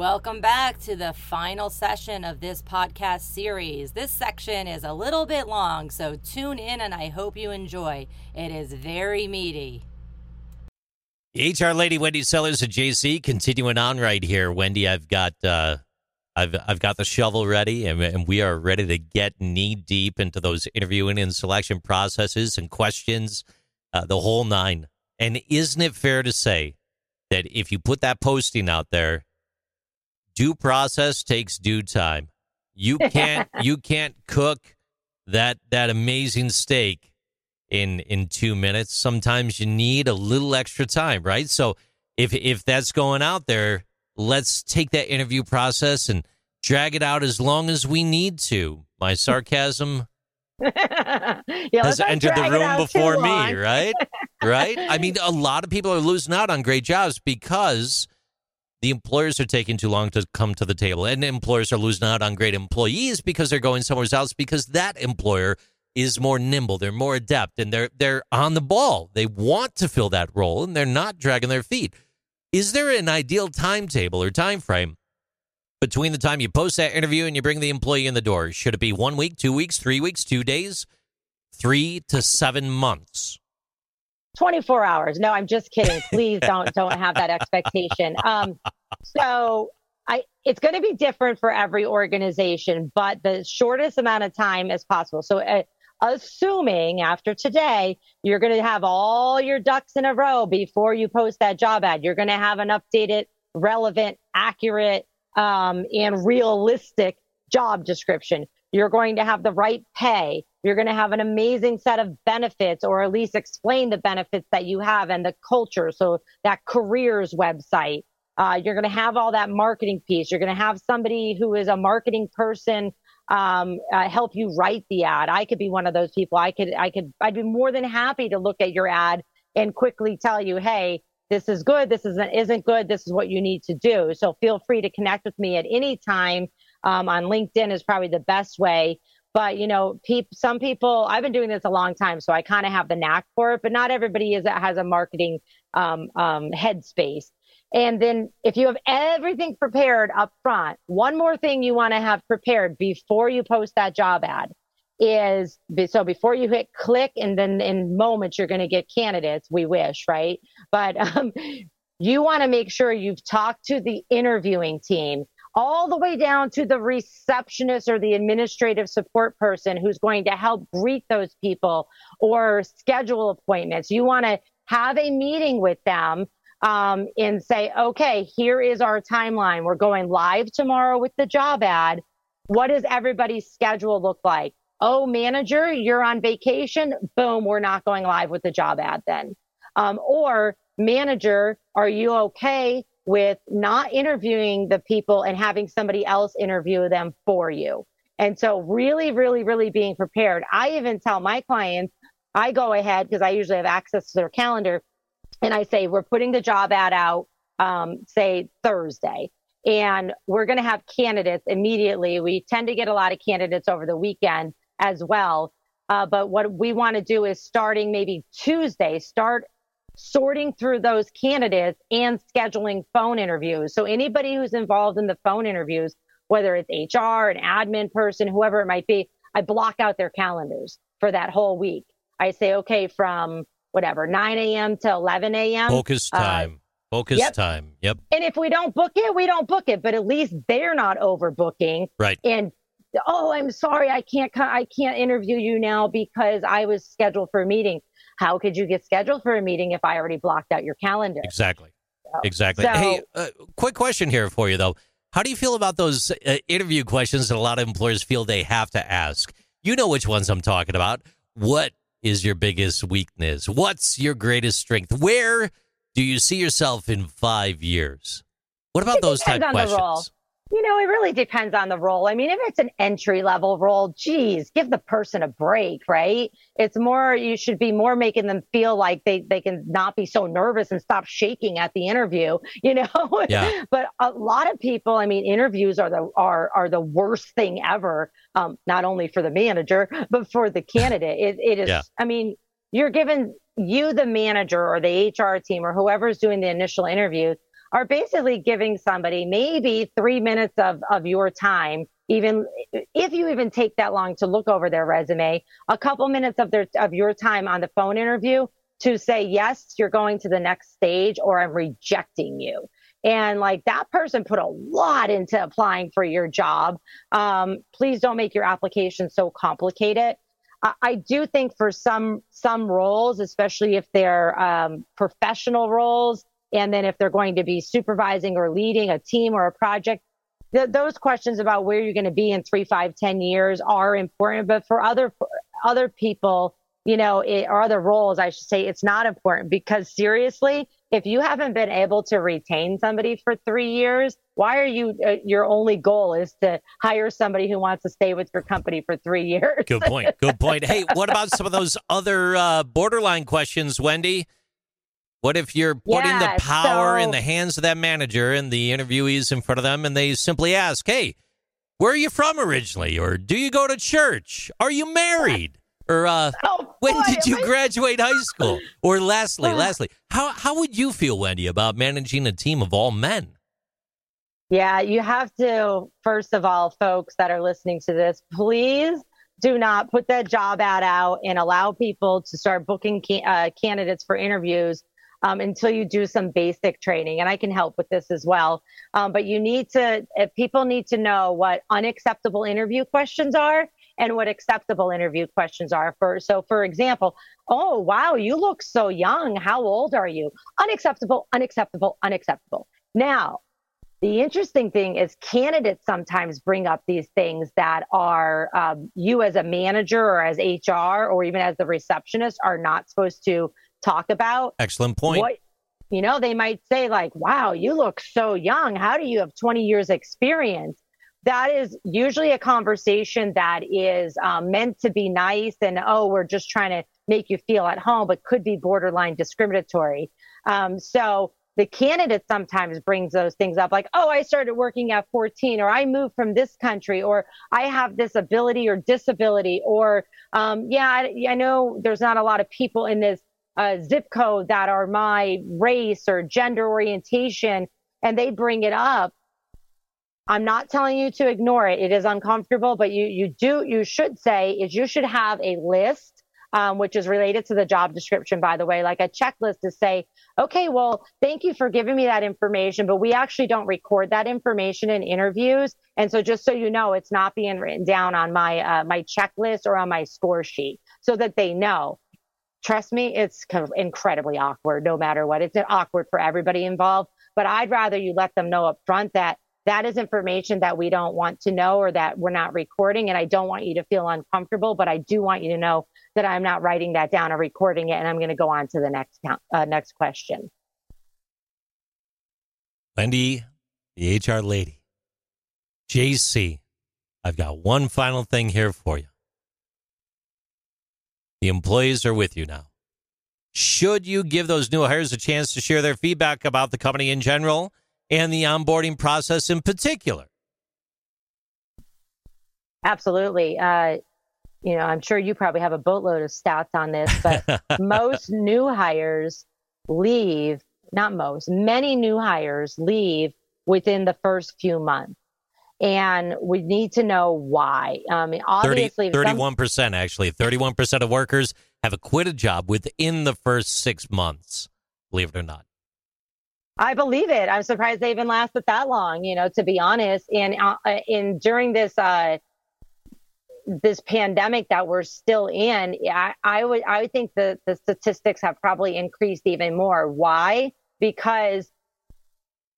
Welcome back to the final session of this podcast series. This section is a little bit long, so tune in and I hope you enjoy. It is very meaty. HR lady Wendy Sellers at JC continuing on right here. Wendy, I've got uh I've I've got the shovel ready and, and we are ready to get knee deep into those interviewing and selection processes and questions, uh, the whole nine. And isn't it fair to say that if you put that posting out there, due process takes due time. You can't you can't cook that that amazing steak in in 2 minutes. Sometimes you need a little extra time, right? So if if that's going out there, let's take that interview process and drag it out as long as we need to. My sarcasm yeah, has entered the room before me, right? right? I mean, a lot of people are losing out on great jobs because the employers are taking too long to come to the table, and employers are losing out on great employees because they're going somewhere else because that employer is more nimble, they're more adept, and they're they're on the ball. They want to fill that role, and they're not dragging their feet. Is there an ideal timetable or time frame between the time you post that interview and you bring the employee in the door? Should it be one week, two weeks, three weeks, two days, three to seven months? 24 hours. No, I'm just kidding. Please don't don't have that expectation. Um, so I it's going to be different for every organization, but the shortest amount of time as possible. So uh, assuming after today you're going to have all your ducks in a row before you post that job ad, you're going to have an updated, relevant, accurate, um, and realistic job description. You're going to have the right pay. You're going to have an amazing set of benefits or at least explain the benefits that you have and the culture. So that careers website. Uh, you're going to have all that marketing piece. You're going to have somebody who is a marketing person um, uh, help you write the ad. I could be one of those people. I could, I could, I'd be more than happy to look at your ad and quickly tell you, hey, this is good. This isn't isn't good. This is what you need to do. So feel free to connect with me at any time. Um, on LinkedIn is probably the best way. But you know, peop, some people. I've been doing this a long time, so I kind of have the knack for it. But not everybody is that has a marketing um, um, headspace. And then if you have everything prepared up front, one more thing you want to have prepared before you post that job ad is so before you hit click and then in moments you're going to get candidates we wish right but um, you want to make sure you've talked to the interviewing team all the way down to the receptionist or the administrative support person who's going to help greet those people or schedule appointments. You want to have a meeting with them um, and say okay here is our timeline. We're going live tomorrow with the job ad. What does everybody's schedule look like? Oh, manager, you're on vacation. Boom, we're not going live with the job ad then. Um, or manager, are you okay with not interviewing the people and having somebody else interview them for you? And so really, really, really being prepared. I even tell my clients, I go ahead because I usually have access to their calendar and I say, we're putting the job ad out, um, say Thursday and we're going to have candidates immediately. We tend to get a lot of candidates over the weekend as well. Uh, but what we want to do is starting maybe Tuesday, start sorting through those candidates and scheduling phone interviews. So anybody who's involved in the phone interviews, whether it's HR, an admin person, whoever it might be, I block out their calendars for that whole week. I say, okay, from whatever, 9 a.m. to 11 a.m. Focus uh, time. Focus yep. time. Yep. And if we don't book it, we don't book it, but at least they're not overbooking. Right. And oh i'm sorry i can't i can't interview you now because i was scheduled for a meeting how could you get scheduled for a meeting if i already blocked out your calendar Exactly. So- Exactly. so- hey, uh, quick question here for you though. How do you feel about those uh, interview questions that a lot of employers feel they have to ask? You know which ones I'm talking about. What is your biggest weakness? What's your greatest strength? Where do you see yourself in five years? What about those type depends on the role. questions? You know, it really depends on the role. I mean, if it's an entry level role, geez, give the person a break, right? It's more, you should be more making them feel like they, they can not be so nervous and stop shaking at the interview, you know? Yeah. but a lot of people, I mean, interviews are the, are, are the worst thing ever. Um, not only for the manager, but for the candidate. It, it is, yeah. I mean, you're given you, the manager or the HR team or whoever's doing the initial interview are basically giving somebody maybe three minutes of, of your time, even if you even take that long to look over their resume, a couple minutes of their of your time on the phone interview to say, yes, you're going to the next stage or I'm rejecting you. And like that person put a lot into applying for your job. Um, please don't make your application so complicated. I, do think for some some roles, especially if they're um, professional roles, and then if they're going to be supervising or leading a team or a project, th- those questions about where you're going to be in three, five, ten years are important. But for other other people, you know, it, or other roles, I should say, it's not important because seriously, if you haven't been able to retain somebody for three years, why are you? Uh, your only goal is to hire somebody who wants to stay with your company for three years. Good point. Good point. Hey, what about some of those other uh, borderline questions, Wendy? What if you're putting yeah, the power so, in the hands of that manager and the interviewees in front of them and they simply ask, hey, where are you from originally? Or do you go to church? Are you married? Or uh, oh, when boy, did you graduate high school? Or lastly, lastly, how, how would you feel, Wendy, about managing a team of all men? Yeah, you have to, first of all, folks that are listening to this, please do not put that job ad out and allow people to start booking ca- uh, candidates for interviews um, until you do some basic training. And I can help with this as well. Um, but you need to, people need to know what unacceptable interview questions are and what acceptable interview questions are for so for example oh wow you look so young how old are you unacceptable unacceptable unacceptable now the interesting thing is candidates sometimes bring up these things that are um, you as a manager or as hr or even as the receptionist are not supposed to talk about. Excellent point. What, you know, they might say, like, wow, you look so young. How do you have 20 years experience? That is usually a conversation that is um, meant to be nice and, oh, we're just trying to make you feel at home, but could be borderline discriminatory. Um, so the candidate sometimes brings those things up like, oh, I started working at 14, or I moved from this country, or I have this ability or disability, or um, yeah, I, I know there's not a lot of people in this uh, zip code that are my race or gender orientation and they bring it up i'm not telling you to ignore it. It is uncomfortable but you you do you should say is you should have a list um, which is related to the job description by the way like a checklist to say okay well thank you for giving me that information but we actually don't record that information in interviews. And so just so you know it's not being written down on my uh, my checklist or on my score sheet so that they know trust me, it's incredibly awkward no matter what. It's awkward for everybody involved. But I'd rather you let them know up front that that is information that we don't want to know or that we're not recording. And I don't want you to feel uncomfortable, but I do want you to know that I'm not writing that down or recording it. And I'm going to go on to the next, uh, next question. Wendy, the HR lady, JC, I've got one final thing here for you. The employees are with you now. Should you give those new hires a chance to share their feedback about the company in general and the onboarding process in particular? Absolutely. Uh, you know, I'm sure you probably have a boatload of stats on this, but most new hires leave, not most, many new hires leave within the first few months and we need to know why. Um, obviously, 30, 31% some, actually, 31% of workers have quit a job within the first six months, believe it or not. I believe it. I'm surprised they even lasted that long, you know, to be honest. And uh, in during this, uh, this pandemic that we're still in, I, I would, I would think the, the statistics have probably increased even more. Why? Because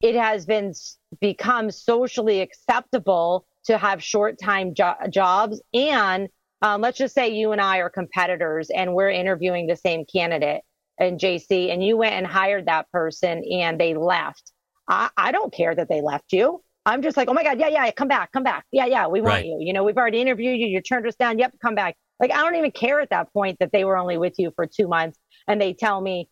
it has been become socially acceptable to have short time jo- jobs and um, let's just say you and I are competitors and we're interviewing the same candidate and JC and you went and hired that person and they left. I, I don't care that they left you. I'm just like, oh my God, yeah, yeah, come back, come back. Yeah, yeah, we want Right. you. You know, we've already interviewed you. You turned us down. Yep, come back. Like, I don't even care at that point that they were only with you for two months and they tell me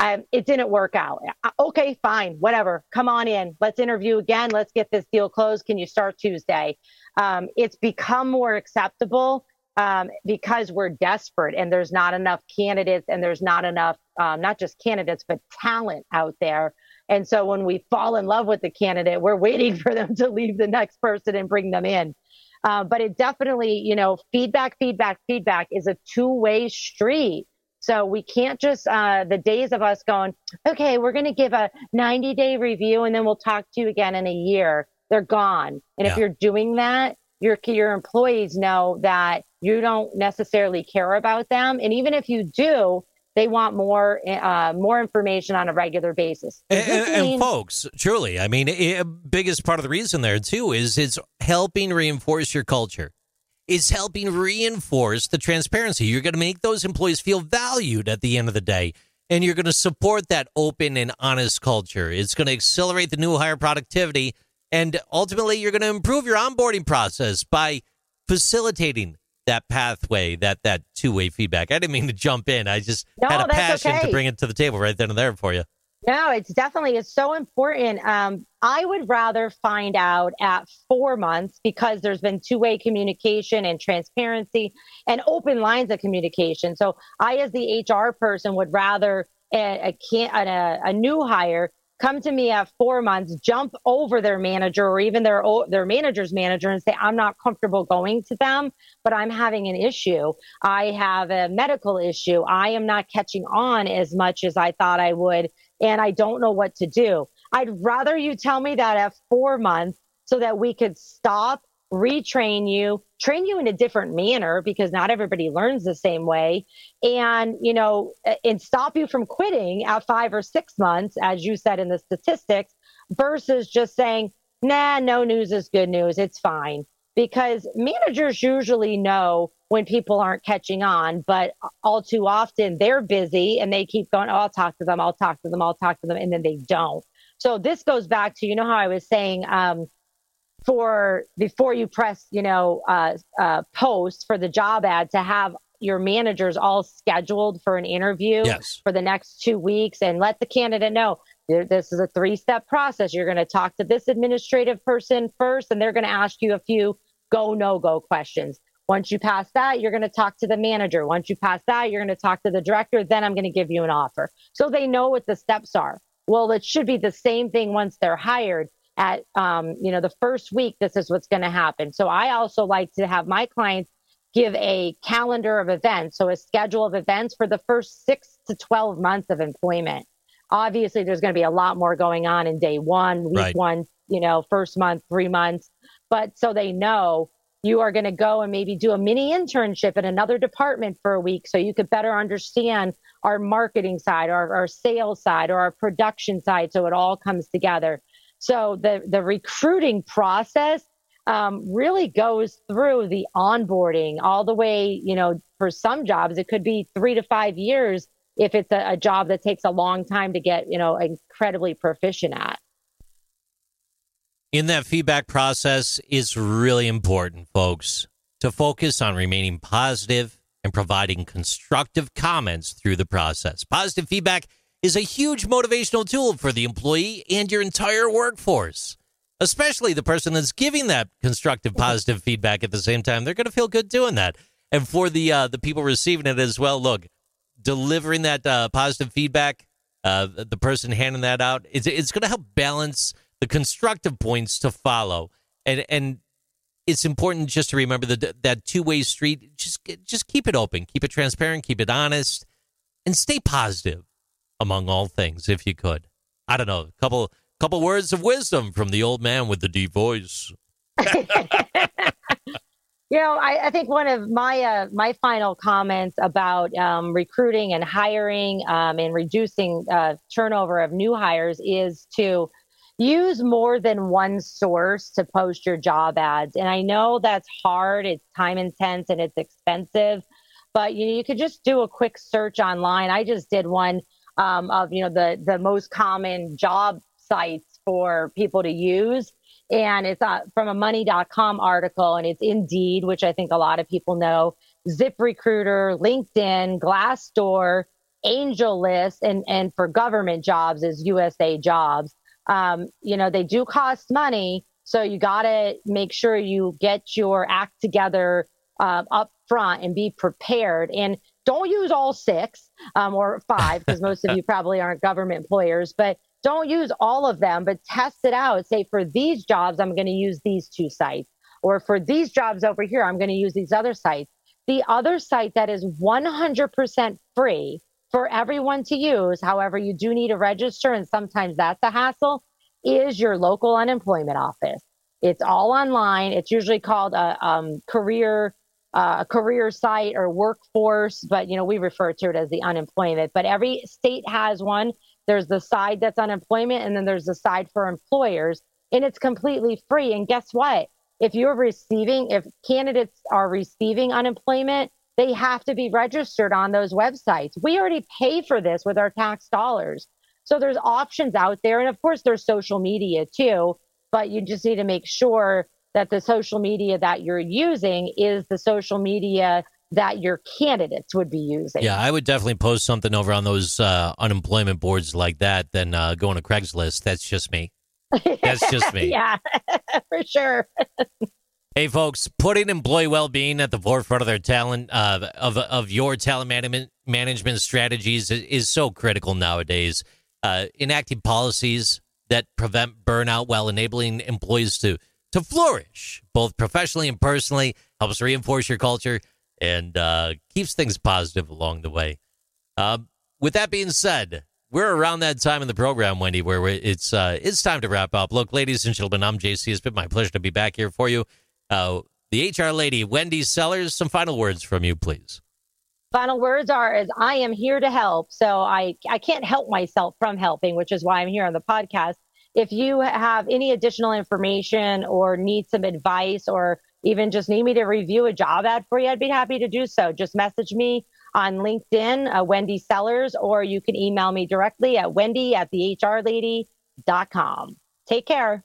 it didn't work out. Okay, fine, whatever. Come on in. Let's interview again. Let's get this deal closed. Can you start Tuesday? Um, it's become more acceptable um, because we're desperate and there's not enough candidates and there's not enough, um, not just candidates, but talent out there. And so when we fall in love with the candidate, we're waiting for them to leave the next person and bring them in. Uh, but it definitely, you know, feedback, feedback, feedback is a two way street. So we can't just, uh, the days of us going, okay, we're going to give a 90 day review and then we'll talk to you again in a year. They're gone. And if you're doing that, your, your employees know that you don't necessarily care about them. And even if you do, they want more, uh, more information on a regular basis. And, and- and folks, truly, I mean, i biggest part of the reason there too is it's helping reinforce your culture. It's helping reinforce the transparency. You're going to make those employees feel valued at the end of the day, and you're going to support that open and honest culture. It's going to accelerate the new hire productivity, and ultimately, you're going to improve your onboarding process by facilitating that pathway, that that two way feedback. I didn't mean to jump in. I just No, had a passion to bring it to the table right then and there for you. No, it's definitely it's so important. Um, I would rather find out at four months because there's been two-way communication and transparency and open lines of communication. So I, as the HR person, would rather a, a, a, a new hire come to me at four months, jump over their manager or even their their manager's manager and say, "I'm not comfortable going to them, but I'm having an issue. I have a medical issue. I am not catching on as much as I thought I would." And I don't know what to do. I'd rather you tell me that at four months so that we could stop, retrain you, train you in a different manner because not everybody learns the same way. And, you know, and stop you from quitting at five or six months, as you said in the statistics, versus just saying, nah, no news is good news. It's fine. Because managers usually know when people aren't catching on, but all too often they're busy and they keep going, oh, I'll talk to them, I'll talk to them, I'll talk to them, and then they don't. So this goes back to, you know, how I was saying, um, for before you press, you know, uh, uh, post for the job ad to have your managers all scheduled for an interview Yes. for the next two weeks and let the candidate know this is a three step process. You're going to talk to this administrative person first, and they're going to ask you a few go no go questions. Once you pass that, you're going to talk to the manager. Once you pass that, you're going to talk to the director. Then I'm going to give you an offer. So they know what the steps are. Well, it should be the same thing once they're hired. At um, you know the first week, this is what's going to happen. So I also like to have my clients give a calendar of events, so a schedule of events for the first six to 12 months of employment. Obviously, there's going to be a lot more going on in day one, week Right. one, you know, first month, three months. But so they know you are going to go and maybe do a mini internship in another department for a week so you could better understand our marketing side, our, our sales side, or our production side. So it all comes together. So the, the recruiting process um, really goes through the onboarding all the way, you know, for some jobs, it could be three to five years if it's a, a job that takes a long time to get, you know, incredibly proficient at. In that feedback process is really important, folks, to focus on remaining positive and providing constructive comments through the process. Positive feedback is a huge motivational tool for the employee and your entire workforce, especially the person that's giving that constructive, positive feedback at the same time. They're going to feel good doing that. And for the uh, the people receiving it as well, look, delivering that uh, positive feedback, uh, the person handing that out, it's it's going to help balance the constructive points to follow, and and it's important just to remember that that two way street. Just just keep it open, keep it transparent, keep it honest, and stay positive among all things if you could. I don't know, a couple couple words of wisdom from the old man with the deep voice. You know, I, I think one of my uh, my final comments about um, recruiting and hiring um, and reducing uh, turnover of new hires is to use more than one source to post your job ads. And I know that's hard; it's time intense and it's expensive. But you you could just do a quick search online. I just did one um, of you know the the most common job sites for people to use And it's uh, from a money.com article and it's Indeed, which I think a lot of people know, ZipRecruiter, LinkedIn, Glassdoor, AngelList, and, and for government jobs is USA Jobs. Um, you know, they do cost money. So you got to make sure you get your act together uh, up front and be prepared. And don't use all six um, or five, because most of you probably aren't government employers, but don't use all of them, but test it out. Say, for these jobs, I'm going to use these two sites. Or for these jobs over here, I'm going to use these other sites. The other site that is 100% free for everyone to use, however, you do need to register, and sometimes that's a hassle, is your local unemployment office. It's all online. It's usually called a um, career uh, career site or workforce, but you know we refer to it as the unemployment. But every state has one. There's the side that's unemployment, and then there's the side for employers, and it's completely free. And guess what? If you're receiving, if candidates are receiving unemployment, they have to be registered on those websites. We already pay for this with our tax dollars. So there's options out there. And of course, there's social media too, but you just need to make sure that the social media that you're using is the social media that your candidates would be using. Yeah, I would definitely post something over on those uh, unemployment boards like that than uh, going to Craigslist. That's just me. That's just me. yeah, for sure. hey, folks, putting employee well-being at the forefront of their talent uh, of of your talent management management strategies is, is so critical nowadays. Uh, enacting policies that prevent burnout while enabling employees to to flourish, both professionally and personally, helps reinforce your culture and uh, keeps things positive along the way. Uh, with that being said, we're around that time in the program, Wendy, where it's uh, it's time to wrap up. Look, ladies and gentlemen, I'm JC. It's been my pleasure to be back here for you. Uh, the HR lady, Wendy Sellers, some final words from you, please. Final words are is I am here to help. So I I can't help myself from helping, which is why I'm here on the podcast. If you have any additional information or need some advice or even just need me to review a job ad for you, I'd be happy to do so. Just message me on LinkedIn, uh, Wendy Sellers, or you can email me directly at wendy at the thehrlady.com. Take care.